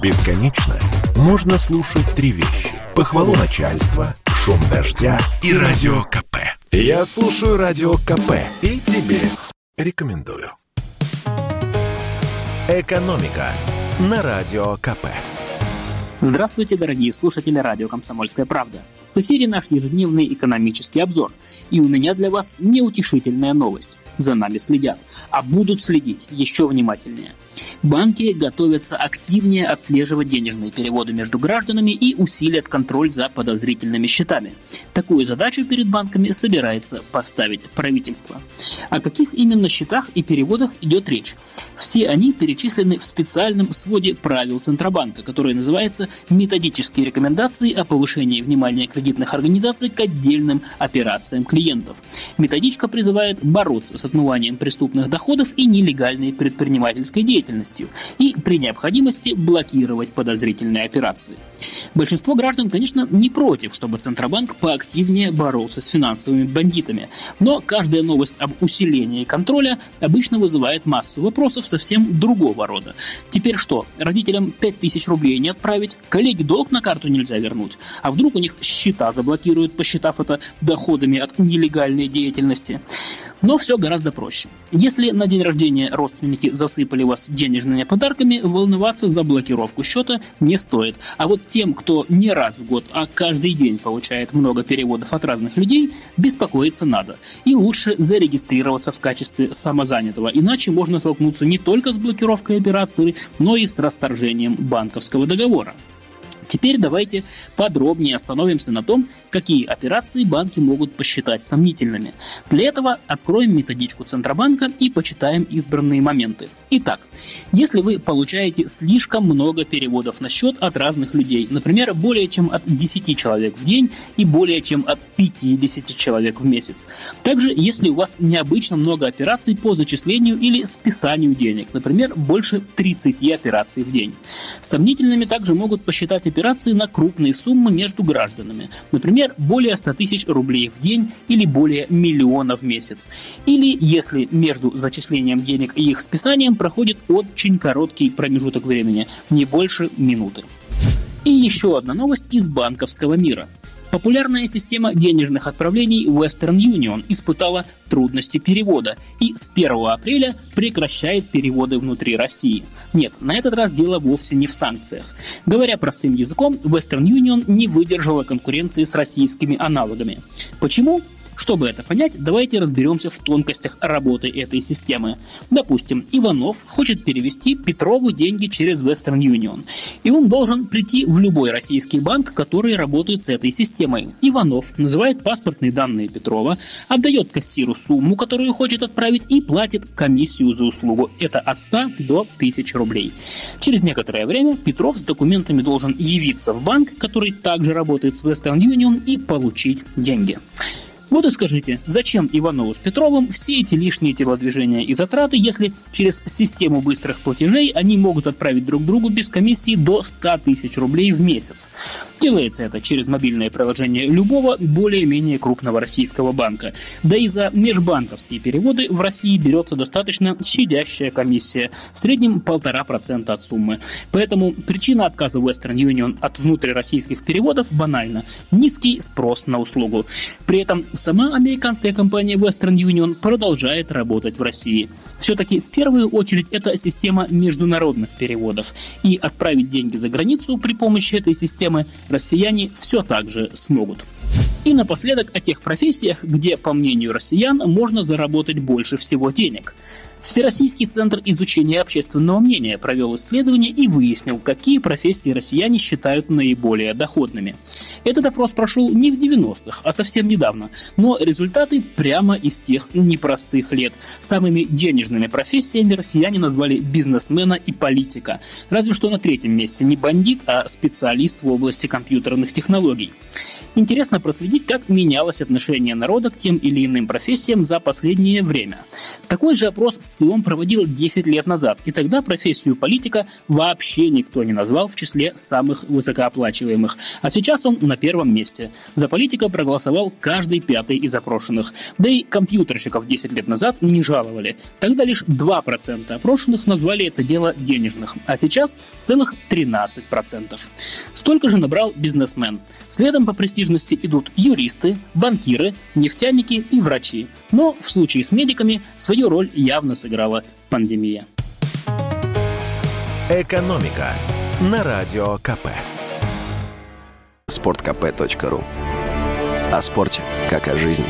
Бесконечно можно слушать три вещи. Похвалу начальства, шум дождя и радио КП. Я слушаю радио КП и тебе рекомендую. «Экономика» на Радио КП. Здравствуйте, дорогие слушатели радио «Комсомольская правда». В эфире наш ежедневный экономический обзор. И у меня для вас неутешительная новость. За нами следят, а будут следить еще внимательнее – Банки готовятся активнее отслеживать денежные переводы между гражданами и усилят контроль за подозрительными счетами. Такую задачу перед банками собирается поставить правительство. О каких именно счетах и переводах идет речь? Все они перечислены в специальном своде правил Центробанка, который называется «Методические рекомендации о повышении внимания кредитных организаций к отдельным операциям клиентов». Методичка призывает бороться с отмыванием преступных доходов и нелегальной предпринимательской деятельностью деятельностью и при необходимости блокировать подозрительные операции. Большинство граждан, конечно, не против, чтобы Центробанк поактивнее боролся с финансовыми бандитами, но каждая новость об усилении контроля обычно вызывает массу вопросов совсем другого рода. Теперь что, родителям 5000 рублей не отправить, коллеге долг на карту нельзя вернуть, а вдруг у них счета заблокируют, посчитав это доходами от нелегальной деятельности? Но все гораздо проще. Если на день рождения родственники засыпали вас денежными подарками, волноваться за блокировку счета не стоит. А вот тем, кто не раз в год, а каждый день получает много переводов от разных людей, беспокоиться надо. И лучше зарегистрироваться в качестве самозанятого, иначе можно столкнуться не только с блокировкой операции, но и с расторжением банковского договора. Теперь давайте подробнее остановимся на том, какие операции банки могут посчитать сомнительными. Для этого откроем методичку Центробанка и почитаем избранные моменты. Итак, если вы получаете слишком много переводов на счет от разных людей, например, более чем от 10 человек в день и более чем от 50 человек в месяц. Также, если у вас необычно много операций по зачислению или списанию денег, например, больше 30 операций в день. Сомнительными также могут посчитать операции операции на крупные суммы между гражданами, например, более 100 тысяч рублей в день или более миллиона в месяц. Или если между зачислением денег и их списанием проходит очень короткий промежуток времени, не больше минуты. И еще одна новость из банковского мира. Популярная система денежных отправлений Western Union испытала трудности перевода и с 1 апреля прекращает переводы внутри России. Нет, на этот раз дело вовсе не в санкциях. Говоря простым языком, Western Union не выдержала конкуренции с российскими аналогами. Почему? Чтобы это понять, давайте разберемся в тонкостях работы этой системы. Допустим, Иванов хочет перевести Петрову деньги через Western Union. И он должен прийти в любой российский банк, который работает с этой системой. Иванов называет паспортные данные Петрова, отдает кассиру сумму, которую хочет отправить, и платит комиссию за услугу. Это от 100 до 1000 рублей. Через некоторое время Петров с документами должен явиться в банк, который также работает с Western Union, и получить деньги. Вот и скажите, зачем Иванову с Петровым все эти лишние телодвижения и затраты, если через систему быстрых платежей они могут отправить друг другу без комиссии до 100 тысяч рублей в месяц? Делается это через мобильное приложение любого более-менее крупного российского банка. Да и за межбанковские переводы в России берется достаточно щадящая комиссия, в среднем полтора процента от суммы. Поэтому причина отказа Western Union от внутрироссийских переводов банальна – низкий спрос на услугу. При этом Сама американская компания Western Union продолжает работать в России. Все-таки в первую очередь это система международных переводов. И отправить деньги за границу при помощи этой системы россияне все так же смогут. И напоследок о тех профессиях, где, по мнению россиян, можно заработать больше всего денег. Всероссийский центр изучения общественного мнения провел исследование и выяснил, какие профессии россияне считают наиболее доходными. Этот опрос прошел не в 90-х, а совсем недавно, но результаты прямо из тех непростых лет. Самыми денежными профессиями россияне назвали бизнесмена и политика. Разве что на третьем месте не бандит, а специалист в области компьютерных технологий. Интересно проследить, как менялось отношение народа к тем или иным профессиям за последнее время. Такой же опрос в ЦИОМ проводил 10 лет назад, и тогда профессию политика вообще никто не назвал в числе самых высокооплачиваемых. А сейчас он на первом месте. За политика проголосовал каждый пятый из опрошенных. Да и компьютерщиков 10 лет назад не жаловали. Тогда лишь 2% опрошенных назвали это дело денежных, а сейчас целых 13%. Столько же набрал бизнесмен. Следом по престижности идут юристы, банкиры, нефтяники и врачи. Но в случае с медиками свою роль явно сыграла пандемия. Экономика на радио КП. Спорткп.ру О спорте, как о жизни.